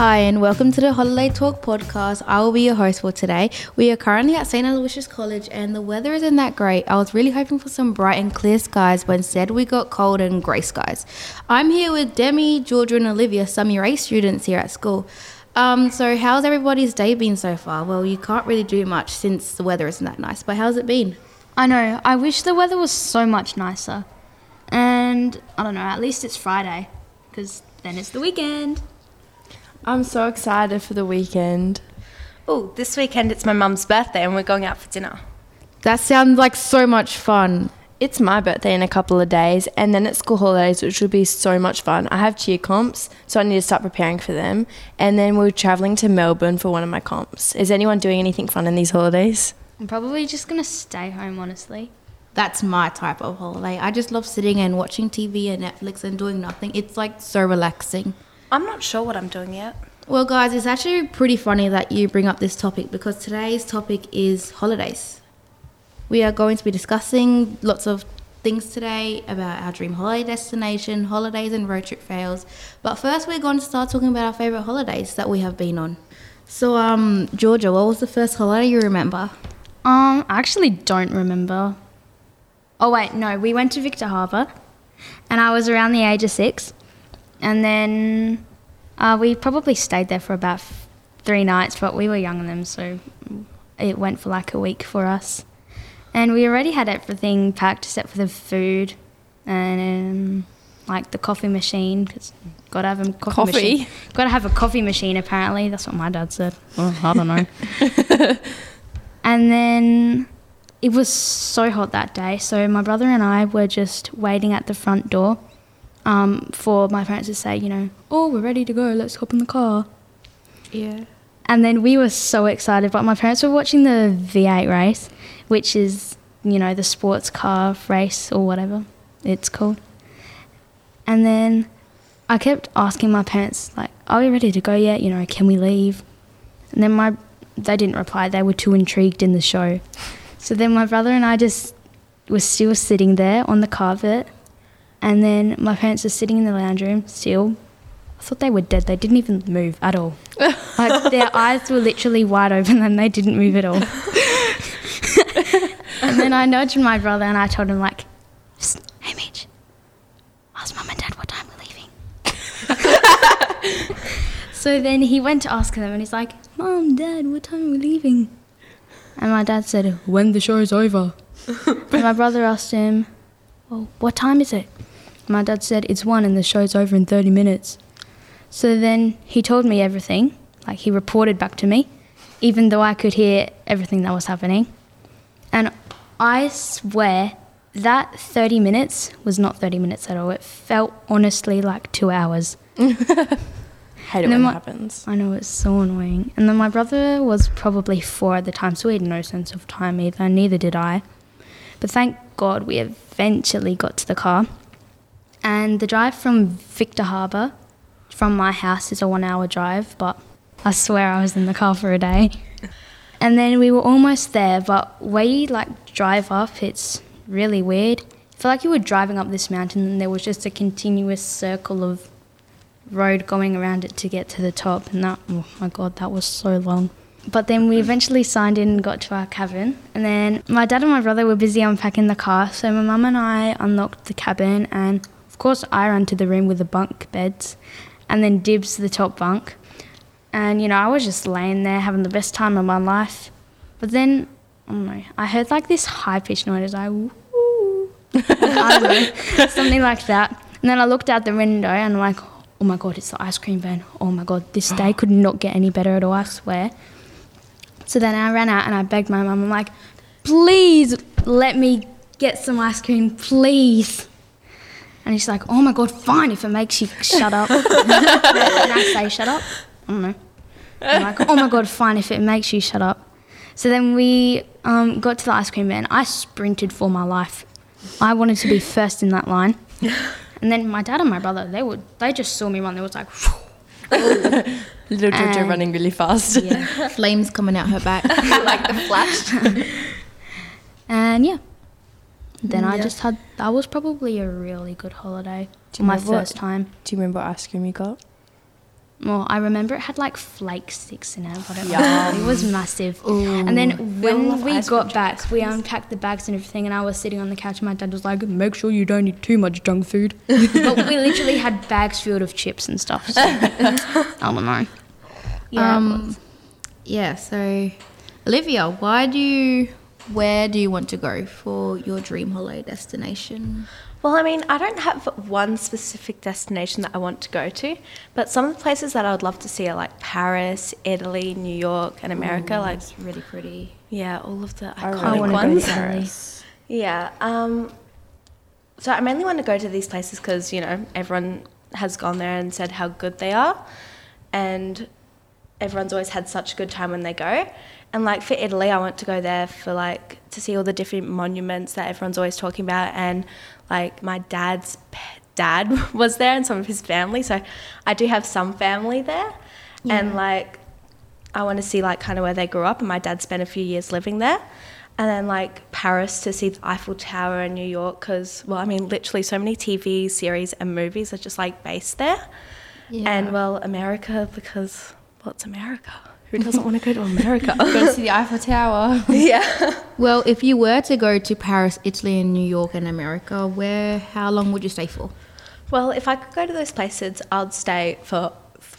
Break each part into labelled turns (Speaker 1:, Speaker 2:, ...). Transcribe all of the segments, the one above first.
Speaker 1: Hi, and welcome to the Holiday Talk podcast. I will be your host for today. We are currently at St. Aloysius College, and the weather isn't that great. I was really hoping for some bright and clear skies, but instead we got cold and grey skies. I'm here with Demi, Georgia, and Olivia, some year eight students here at school. Um, so, how's everybody's day been so far? Well, you can't really do much since the weather isn't that nice, but how's it been?
Speaker 2: I know. I wish the weather was so much nicer. And I don't know, at least it's Friday because then it's the weekend.
Speaker 3: I'm so excited for the weekend.
Speaker 4: Oh, this weekend it's my mum's birthday and we're going out for dinner.
Speaker 1: That sounds like so much fun.
Speaker 3: It's my birthday in a couple of days, and then it's school holidays, which will be so much fun. I have cheer comps, so I need to start preparing for them. And then we're traveling to Melbourne for one of my comps. Is anyone doing anything fun in these holidays?
Speaker 2: I'm probably just going to stay home, honestly.
Speaker 1: That's my type of holiday. I just love sitting and watching TV and Netflix and doing nothing. It's like so relaxing.
Speaker 4: I'm not sure what I'm doing yet.
Speaker 1: Well, guys, it's actually pretty funny that you bring up this topic because today's topic is holidays. We are going to be discussing lots of things today about our dream holiday destination, holidays, and road trip fails. But first, we're going to start talking about our favourite holidays that we have been on. So, um, Georgia, what was the first holiday you remember?
Speaker 2: Um, I actually don't remember. Oh, wait, no, we went to Victor Harbor and I was around the age of six. And then uh, we probably stayed there for about f- three nights, but we were younger than them, so it went for like a week for us. And we already had everything packed except for the food and um, like the coffee machine. Cause gotta have a coffee,
Speaker 3: Coffee?
Speaker 2: machine. Gotta have a coffee machine. Apparently, that's what my dad said. Well, I don't know. and then it was so hot that day, so my brother and I were just waiting at the front door um, for my parents to say, you know, oh, we're ready to go. Let's hop in the car.
Speaker 1: Yeah.
Speaker 2: And then we were so excited, but my parents were watching the V8 race, which is, you know, the sports car race or whatever it's called. And then I kept asking my parents, like, are we ready to go yet? You know, can we leave? And then my they didn't reply. They were too intrigued in the show. So then my brother and I just were still sitting there on the carpet. And then my parents were sitting in the lounge room still. I thought they were dead. They didn't even move at all. Like their eyes were literally wide open and they didn't move at all. and then I nudged my brother and I told him like, "Psst, "Hey Mitch, ask mum and dad what time we're leaving." so then he went to ask them and he's like, Mom, dad, what time are we leaving?" And my dad said, "When the show is over." and my brother asked him, "Well, what time is it?" My dad said, It's one and the show's over in 30 minutes. So then he told me everything, like he reported back to me, even though I could hear everything that was happening. And I swear that 30 minutes was not 30 minutes at all. It felt honestly like two hours.
Speaker 3: Hate it
Speaker 2: And
Speaker 3: when it happens.
Speaker 2: I know it's so annoying. And then my brother was probably four at the time, so he had no sense of time either. Neither did I. But thank God we eventually got to the car. And the drive from Victor Harbor from my house is a one hour drive, but I swear I was in the car for a day. And then we were almost there, but where you like drive up, it's really weird. I feel like you were driving up this mountain and there was just a continuous circle of road going around it to get to the top, and that oh my god, that was so long. But then we eventually signed in and got to our cabin, and then my dad and my brother were busy unpacking the car, so my mum and I unlocked the cabin, and of course I ran to the room with the bunk beds, and then Dibs the top bunk, and you know I was just laying there having the best time of my life, but then I don't know, I heard like this high pitched noise, I woo. I don't know, something like that. And then I looked out the window and I'm like, oh my god, it's the ice cream van. Oh my god, this day could not get any better at all, I swear. So then I ran out and I begged my mum, I'm like, please let me get some ice cream, please. And she's like, oh my god, fine if it makes you shut up. and I say, shut up? I don't know. I'm like, oh my god, fine if it makes you shut up. So then we um, got to the ice cream van. I sprinted for my life. I wanted to be first in that line. And then my dad and my brother, they would they just saw me run. They was like,
Speaker 3: Little Georgia running really fast.
Speaker 2: yeah.
Speaker 1: Flames coming out her back.
Speaker 4: like the flash.
Speaker 2: And yeah. Then I just had that was probably a really good holiday. My
Speaker 3: remember
Speaker 2: first time.
Speaker 3: Do you remember what ice cream you got?
Speaker 2: Well, I remember it had like flake sticks in it, but it, was massive. And then when we got back, we unpacked the bags and everything, and I was sitting on the couch. And my dad was like, "Make sure you don't eat too much junk food." but we literally had bags filled of chips and stuff. So I don't know. Yeah,
Speaker 1: um, yeah. So, Olivia, why do you? Where do you want to go for your dream holiday destination?
Speaker 4: Well, I mean, I don't have one specific destination that I want to go to, but some of the places that I would love to see are like Paris, Italy, New York, and America. like,
Speaker 1: It's really pretty.
Speaker 4: yeah, all of the
Speaker 3: I
Speaker 4: iconic
Speaker 3: really
Speaker 2: wanna go
Speaker 4: ones.
Speaker 2: to
Speaker 3: Paris.
Speaker 4: Yeah. Um, so I mainly want to go to these places because you know everyone has gone there and said how good they are, and everyone's always had such a good time when they go. And like for Italy, I want to go there for like to see all the different monuments that everyone's always talking about, and like my dad's dad was there and some of his family, so I do have some family there, and like I want to see like kind of where they grew up, and my dad spent a few years living there. And then like Paris to see the Eiffel Tower in New York because well I mean literally so many TV series and movies are just like based there. And well America because well it's America. Who doesn't want to go to America?
Speaker 3: Go to see the Eiffel Tower.
Speaker 4: yeah.
Speaker 1: Well, if you were to go to Paris, Italy, and New York and America, where? How long would you stay for?
Speaker 4: Well, if I could go to those places, I'd stay for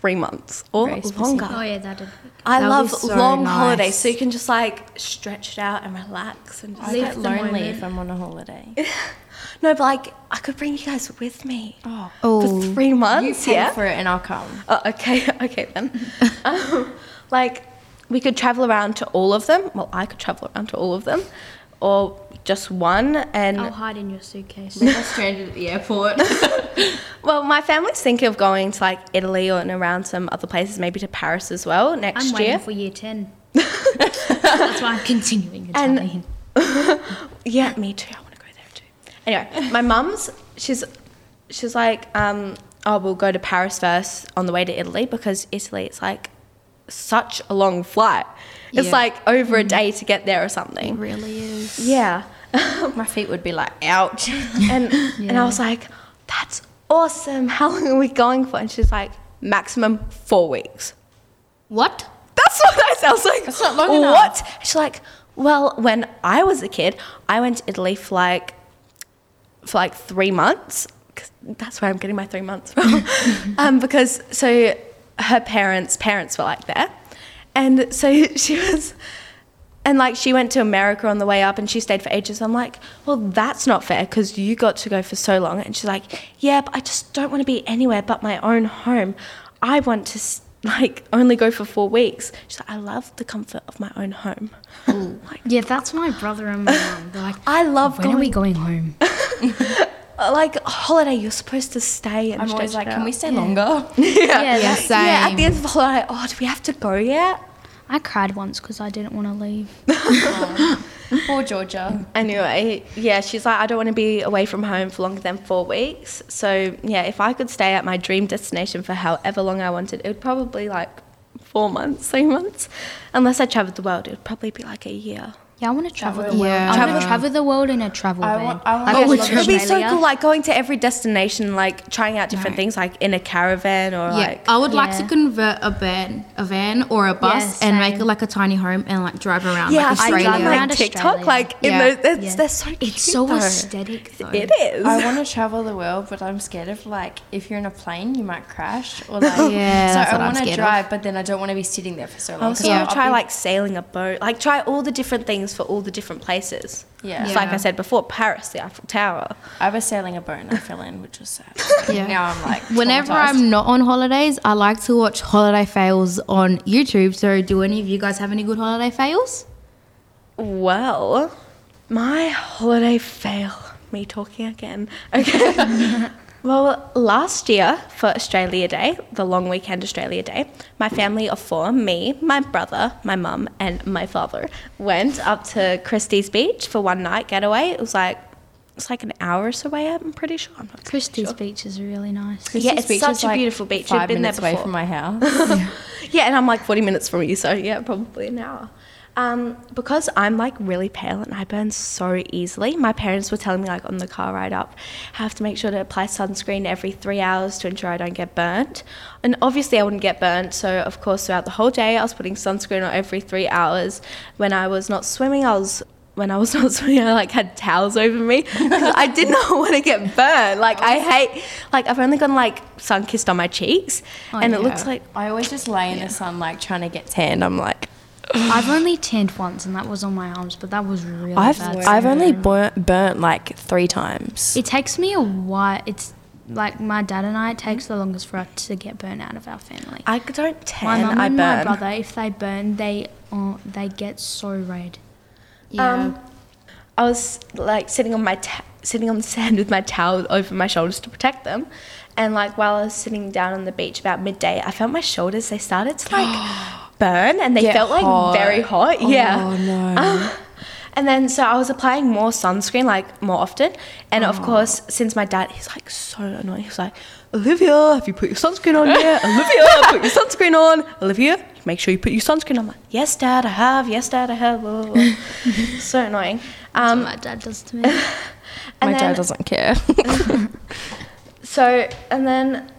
Speaker 4: three months or
Speaker 3: Very specific.
Speaker 4: longer.
Speaker 2: Oh yeah, that did.
Speaker 4: I
Speaker 1: That would
Speaker 4: love
Speaker 1: be so
Speaker 4: long
Speaker 1: nice.
Speaker 4: holidays, so you can just like stretch it out and relax and just
Speaker 3: I
Speaker 4: live
Speaker 3: get lonely
Speaker 4: moment.
Speaker 3: if I'm on a holiday.
Speaker 4: No, but like I could bring you guys with me
Speaker 3: Oh,
Speaker 1: Oh,
Speaker 4: for three months.
Speaker 3: you pay
Speaker 4: yeah.
Speaker 3: for it and I'll come.
Speaker 4: Oh, okay, okay then. um, like, we could travel around to all of them. Well, I could travel around to all of them, or just one. And
Speaker 2: I'll hide in your suitcase.
Speaker 3: Leave us stranded at the airport.
Speaker 4: well, my family's thinking of going to like Italy or and around some other places, maybe to Paris as well next
Speaker 2: I'm waiting
Speaker 4: year.
Speaker 2: for year ten. That's why I'm continuing
Speaker 4: And-
Speaker 2: Italian.
Speaker 4: yeah, me too. I want to go there too. Anyway, my mum's she's she's like, um, oh, we'll go to Paris first on the way to Italy because Italy it's like such a long flight. It's
Speaker 1: Yeah.
Speaker 4: like over a day to get there or
Speaker 1: it
Speaker 4: something.
Speaker 1: really is.
Speaker 4: Yeah.
Speaker 3: My feet would be like, ouch.
Speaker 4: and and I was like, that's awesome. How long are we going for? And she's like, maximum four weeks.
Speaker 1: What?
Speaker 4: That's what I. I was like,
Speaker 3: That's not long enough.
Speaker 4: what? She's like, well, when I was a kid, I went to Italy for like for like three months. 'cause That's where I'm getting my three months from. um, because so her parents' parents were like there, and so she was. And like she went to America on the way up and she stayed for ages. I'm like, well, that's not fair because you got to go for so long. And she's like, yeah, but I just don't want to be anywhere but my own home. I want to like only go for four weeks. She's like, I love the comfort of my own home. Like,
Speaker 2: Yeah, that's my brother and my mum. They're like,
Speaker 4: I love
Speaker 2: when
Speaker 4: going.
Speaker 2: are we going home?
Speaker 4: Uh, like holiday, you're supposed to stay and
Speaker 3: I'm always like,
Speaker 4: it
Speaker 3: can we
Speaker 4: out."
Speaker 3: stay longer?
Speaker 2: Yeah,
Speaker 1: Yeah,
Speaker 2: that-
Speaker 1: same.
Speaker 4: Yeah, at the end of the holiday, oh, do we have to go yet?
Speaker 2: I cried once because I didn't want to leave.
Speaker 3: Oh, poor Georgia.
Speaker 4: Anyway, yeah, she's like, I don't want to be away from home for longer than four weeks. So, yeah, if I could stay at my dream destination for however long I wanted, it would probably like four months, three months. Unless I traveled the world, it would probably be like a year.
Speaker 2: Yeah, I want to travel the world.
Speaker 1: Yeah.
Speaker 2: I want
Speaker 1: Travel-
Speaker 2: to travel the world in a travel
Speaker 3: I
Speaker 2: van.
Speaker 3: want- I want
Speaker 2: like
Speaker 3: to
Speaker 2: I
Speaker 3: go
Speaker 2: love
Speaker 3: to
Speaker 4: It would be so cool, like going to every destination, like trying out different
Speaker 1: No.
Speaker 4: things, like in a caravan or
Speaker 1: Yeah,
Speaker 4: like.
Speaker 1: I would like to convert a van, a van or a bus,
Speaker 2: Yeah,
Speaker 1: and make it like a tiny home and like drive around
Speaker 4: yeah,
Speaker 1: like
Speaker 4: I
Speaker 1: Australia.
Speaker 2: Around
Speaker 4: like TikTok,
Speaker 2: Australia.
Speaker 4: like in
Speaker 1: Yeah.
Speaker 4: those, it's,
Speaker 2: Yeah.
Speaker 4: they're so cute.
Speaker 2: It's so
Speaker 4: though.
Speaker 2: aesthetic though.
Speaker 4: It is.
Speaker 3: I want to travel the world, but I'm scared of like if you're in a plane, you might crash or like.
Speaker 1: Yeah,
Speaker 3: so
Speaker 1: that's what
Speaker 3: I
Speaker 1: I'm
Speaker 3: want to
Speaker 1: scared of.
Speaker 3: drive, but then I don't want to be sitting there for so long.
Speaker 4: I also
Speaker 3: 'cause
Speaker 1: Yeah.
Speaker 4: want to try like sailing a boat, like try all the different things for all the different places.
Speaker 3: Yeah.
Speaker 4: It's like I said before, Paris, the Eiffel Tower.
Speaker 3: I was sailing a boat and I fell in, which was sad.
Speaker 1: Yeah.
Speaker 3: Now I'm like.
Speaker 1: Whenever. I'm not on holidays, I like to watch holiday fails on YouTube. So, do any of you guys have any good holiday fails?
Speaker 4: Well, my holiday fail. Me talking again. Okay. well, last year for Australia Day, the long weekend Australia Day, my family of four, me, my brother, my mum, and my father, went up to Christie's Beach for one night getaway. It was like it's like an hour or so away. I'm pretty sure. I'm not
Speaker 2: Christie's
Speaker 4: sure.
Speaker 2: Beach is really nice.
Speaker 4: Yeah, it's
Speaker 3: Beach
Speaker 4: such
Speaker 3: is,
Speaker 4: a
Speaker 3: like,
Speaker 4: beautiful beach. We've
Speaker 3: Five
Speaker 4: been there
Speaker 3: minutes away from my house.
Speaker 4: Yeah, and I'm like 40 minutes from you, so yeah, probably an hour. Um, because I'm like really pale and I burn so easily, my parents were telling me like on the car ride up, I have to make sure to apply sunscreen every three hours to ensure I don't get burnt. And obviously I wouldn't get burnt, so of course throughout the whole day I was putting sunscreen on every three hours. When I was not swimming, I was when I was not swimming, I like had towels over me because I did not want to get burned. Like I hate, like I've only gotten like sun kissed on my cheeks, and it looks like
Speaker 3: I always just lay in the sun, like trying to get tanned. I'm like,
Speaker 2: I've only tanned once, and that was on my arms, but that was really
Speaker 3: I've
Speaker 2: bad.
Speaker 3: I've only burnt, burnt like three times.
Speaker 2: It takes me a while. It's like my dad and I. It takes the longest for us to get burnt out of our family.
Speaker 4: I don't tan.
Speaker 2: my
Speaker 4: mum
Speaker 2: and
Speaker 4: burn.
Speaker 2: my brother, if they burn, they uh, they get so red.
Speaker 1: Yeah.
Speaker 4: Um, I was like sitting on my ta- sitting on the sand with my towel over my shoulders to protect them, and like while I was sitting down on the beach about midday, I felt my shoulders. They started to like burn, and they
Speaker 3: Get
Speaker 4: felt like
Speaker 3: hot.
Speaker 4: very hot. yeah.
Speaker 3: Oh no.
Speaker 4: And then so I was applying more sunscreen like more often. And of course, since my dad, he's like so annoying. he's like, Olivia, have you put your sunscreen on yet? Olivia, put your sunscreen on. Olivia, make sure you put your sunscreen on. I'm like, yes, dad, I have. Yes, dad, I have. Blah, blah, blah. so annoying.
Speaker 2: That's
Speaker 4: Um,
Speaker 2: what my dad does to me.
Speaker 3: My
Speaker 4: and
Speaker 3: dad
Speaker 4: then-
Speaker 3: doesn't care.
Speaker 4: So and then,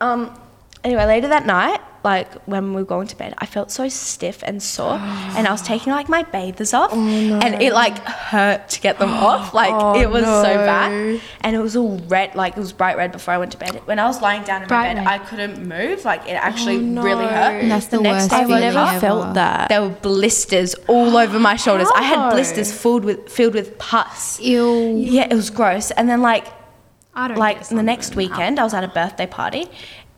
Speaker 4: um, anyway, later that night, like when we were going to bed, I felt so stiff and sore, and I was taking like my bathers off, oh, and it like hurt to get them off. Like
Speaker 3: Oh,
Speaker 4: it was so bad, and it was all red, like it was bright red before I went to bed. When I was lying down in
Speaker 2: Bright
Speaker 4: my bed,
Speaker 2: red.
Speaker 4: I couldn't move. Like it actually
Speaker 3: Oh,
Speaker 4: really hurt.
Speaker 1: And that's the worst
Speaker 4: day I
Speaker 3: I've never
Speaker 1: ever.
Speaker 3: felt that.
Speaker 4: there were blisters all over my shoulders. I had blisters filled with filled with pus.
Speaker 1: Ew.
Speaker 4: Yeah, it was gross. And then like
Speaker 2: I don't
Speaker 4: like the next weekend, I was at a birthday party,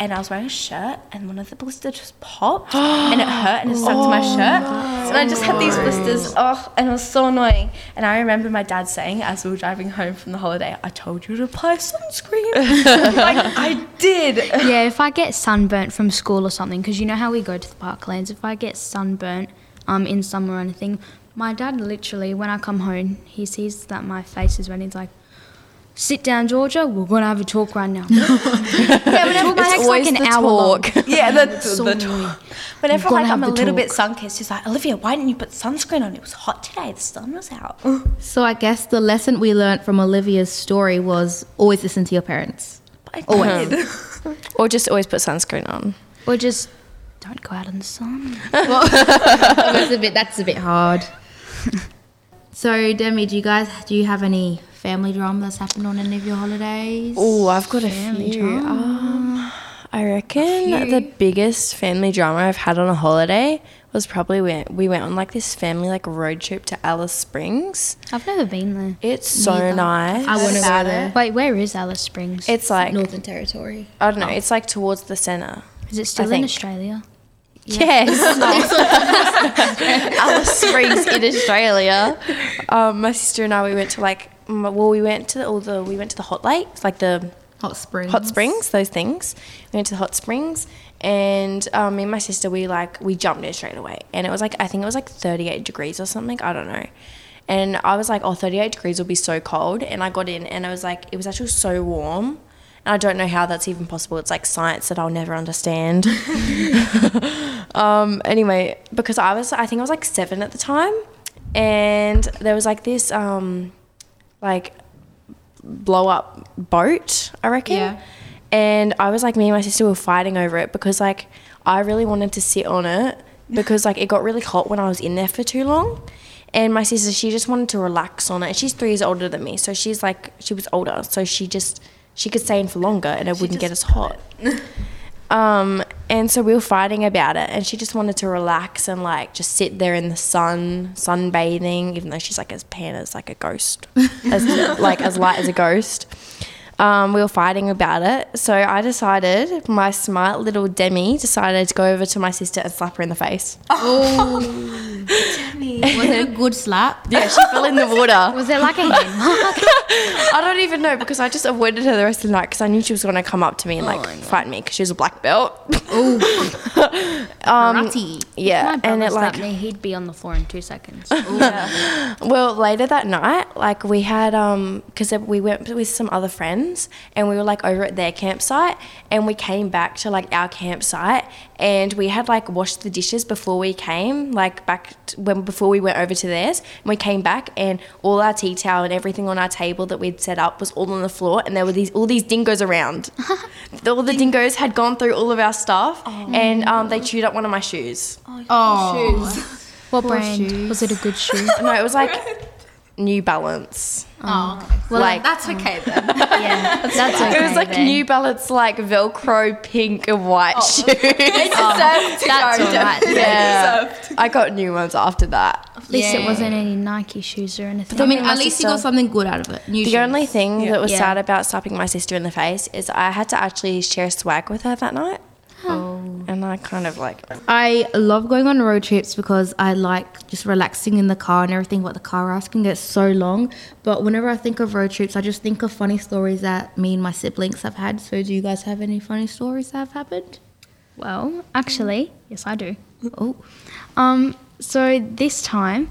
Speaker 4: and I was wearing a shirt, and one of the blisters just popped, and it hurt, and it stuck to my shirt, and I just had these blisters, oh, and it was so annoying. And I remember my dad saying, as we were driving home from the holiday, "I told you to apply sunscreen." like I did.
Speaker 2: Yeah, if I get sunburnt from school or something, because you know how we go to the parklands, if I get sunburnt um, in summer or anything, my dad literally, when I come home, he sees that my face is red. He's like, "Sit down, Georgia. We're gonna have a talk right now."
Speaker 4: Yeah, whenever
Speaker 2: It
Speaker 4: my
Speaker 2: takes
Speaker 3: always
Speaker 2: like an
Speaker 3: the
Speaker 2: hour long.
Speaker 3: talk.
Speaker 4: yeah, the,
Speaker 2: So
Speaker 4: the,
Speaker 2: talk.
Speaker 4: whenever
Speaker 2: We've
Speaker 4: like I'm a
Speaker 2: have the
Speaker 4: little bit
Speaker 2: talk.
Speaker 4: sun kissed, he's like, Olivia, why didn't you put sunscreen on? It was hot today. The sun was out.
Speaker 1: So I guess the lesson we learned from Olivia's story was always listen to your parents.
Speaker 4: I
Speaker 1: Always.
Speaker 4: did.
Speaker 3: or just always put sunscreen on.
Speaker 2: Or just don't go out in the sun.
Speaker 1: well, that's a bit. That's a bit hard. so Demi, do you guys do you have any family drama that's happened on any of your holidays?
Speaker 3: Oh, I've got a
Speaker 2: Family
Speaker 3: few. Um, I reckon the biggest family drama I've had on a holiday was probably when we went on like this family like road trip to Alice Springs.
Speaker 2: I've never been there.
Speaker 3: It's so
Speaker 1: Neither.
Speaker 3: nice.
Speaker 1: I want to go there.
Speaker 2: Wait, where is Alice Springs?
Speaker 3: It's like
Speaker 1: Northern Territory.
Speaker 3: I don't know. It's like towards the center.
Speaker 2: is it still in
Speaker 3: think.
Speaker 2: Australia?
Speaker 3: Yes. Alice Springs in Australia. Um, my sister and I we went to like well we went to all the we went to the hot lakes like the
Speaker 1: Hot springs.
Speaker 3: hot springs those things. We went to the hot springs and um, me and my sister we like we jumped in straight away and it was like I think it was like 38 degrees or something I don't know. And I was like, oh, 38 degrees will be so cold. And I got in and I was like, it was actually so warm. And I don't know how that's even possible. It's like science that I'll never understand. um, anyway, because I was, I think I was like seven at the time. And there was like this, um, like, blow up boat, I reckon.
Speaker 1: Yeah.
Speaker 3: And I was like, me and my sister were fighting over it because, like, I really wanted to sit on it because, like, it got really hot when I was in there for too long. And my sister, she just wanted to relax on it. She's three years older than me. So she's like, she was older. So she just, she could stay in for longer and it wouldn't get as hot. Um, and so we were fighting about it, and she just wanted to relax and like just sit there in the sun, sunbathing, even though she's like as pan as like a ghost, as like as light as a ghost. Um, we were fighting about it, so I decided, my smart little Demi decided to go over to my sister and slap her in the face.
Speaker 1: Was it a good slap?
Speaker 3: Yeah, she fell in the water.
Speaker 2: Was there like a hand?
Speaker 3: I don't even know because I just avoided her the rest of the night because I knew she was going to come up to me and like fight me because she was a black belt.
Speaker 1: Karate.
Speaker 3: yeah,
Speaker 2: My
Speaker 3: and it like
Speaker 2: me, he'd be on the floor in two seconds.
Speaker 3: Well, later that night, like we had, um, because we went with some other friends and we were like over at their campsite and we came back to like our campsite and we had like washed the dishes before we came, like back t- when before we went over to theirs. And we came back, and all our tea towel and everything on our table that we'd set up was all on the floor, and there were these all these dingoes around. all the dingoes had gone through all of our stuff, and um, they chewed up one of my shoes.
Speaker 1: Oh,
Speaker 2: What
Speaker 1: Poor
Speaker 2: brand?
Speaker 1: shoes.
Speaker 2: Was it a good shoe?
Speaker 3: No, it was like New Balance.
Speaker 1: Oh, oh. Well,
Speaker 3: Like-
Speaker 1: that's okay then.
Speaker 2: yeah, that's okay.
Speaker 3: It was like
Speaker 2: then.
Speaker 3: New Balance, like Velcro pink and white oh. shoes.
Speaker 2: That's all right. then.
Speaker 3: yeah, I got new ones after that.
Speaker 2: At least
Speaker 1: Yeah.
Speaker 2: it wasn't any Nike shoes or anything.
Speaker 1: I mean, at least you got something good out of it. New
Speaker 3: The
Speaker 1: shoes.
Speaker 3: only thing that was
Speaker 2: Yeah.
Speaker 3: sad about slapping my sister in the face is I had to actually share swag with her that night. And I kind of like,
Speaker 1: I love going on road trips because I like just relaxing in the car and everything. But the car rides can get so long. But whenever I think of road trips, I just think of funny stories that me and my siblings have had. So, do you guys have any funny stories that have happened?
Speaker 2: Well, actually, yes, I do.
Speaker 1: Oh,
Speaker 2: Um, so this time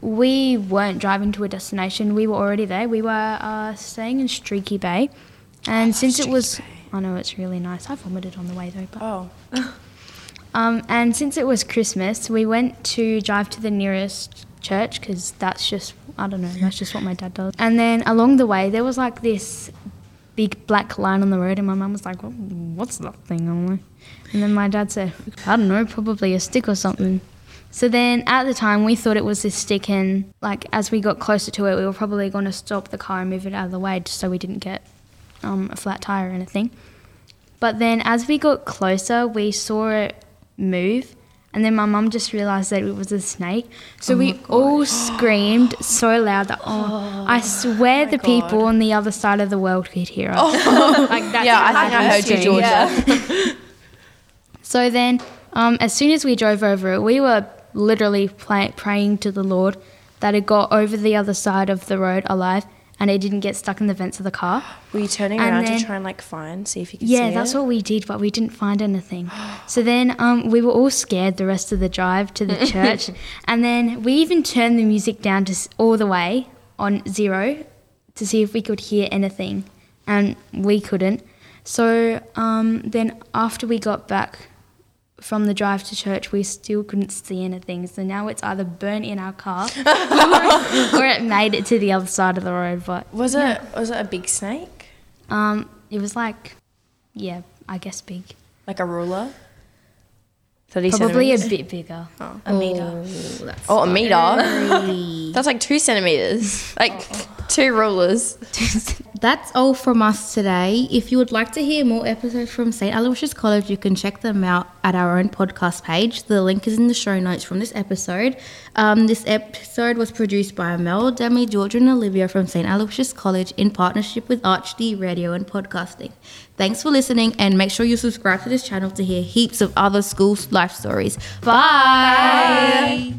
Speaker 2: we weren't driving to a destination. We were already there. We were uh, staying in Streaky Bay, and since it was, I know it's really nice. I vomited on the way though, but
Speaker 3: oh,
Speaker 2: um, and since it was Christmas, we went to drive to the nearest church because that's just I don't know. That's just what my dad does. And then along the way, there was like this big black line on the road, and my mum was like, "What- "What's that thing on there?" And then my dad said, "I don't know, probably a stick or something." So then at the time, we thought it was this stick, and like as we got closer to it, we were probably going to stop the car and move it out of the way just so we didn't get um, a flat tire or anything. But then as we got closer, we saw it move. And then my mum just realised that it was a snake. So we all screamed so loud that, oh, I swear the people on the other side of the world could hear us. like that's
Speaker 3: yeah, I think I heard you. Georgia.
Speaker 2: So then, um, as soon as we drove over it, we were literally play- praying to the Lord that it got over the other side of the road alive and it didn't get stuck in the vents of the car.
Speaker 3: Were you turning
Speaker 2: And
Speaker 3: around
Speaker 2: then-
Speaker 3: to try and like find, see if you could
Speaker 2: Yeah, that's
Speaker 3: it?
Speaker 2: what we did, but we didn't find anything. So then um, we were all scared the rest of the drive to the church. and then we even turned the music down to all the way on zero to see if we could hear anything. And we couldn't. So um, then after we got back from the drive to church, we still couldn't see anything. So now it's either burnt in our car or, or it made it to the other side of the road. But
Speaker 3: Was it was it a big snake?
Speaker 2: um, it was like, yeah, I guess big.
Speaker 3: Like a ruler? 30
Speaker 2: Probably a bit bigger. Oh.
Speaker 3: a meter.
Speaker 1: that's
Speaker 3: Oh, a meter. That's like two centimeters. Like two rulers.
Speaker 1: That's all from us today. If you would like to hear more episodes from St. Aloysius College, you can check them out at our own podcast page. The link is in the show notes from this episode. Um, this episode was produced by Amel, Demi, Georgia, and Olivia from St. Aloysius College in partnership with ArchD Radio and Podcasting. Thanks for listening, and make sure you subscribe to this channel to hear heaps of other school life stories. Bye.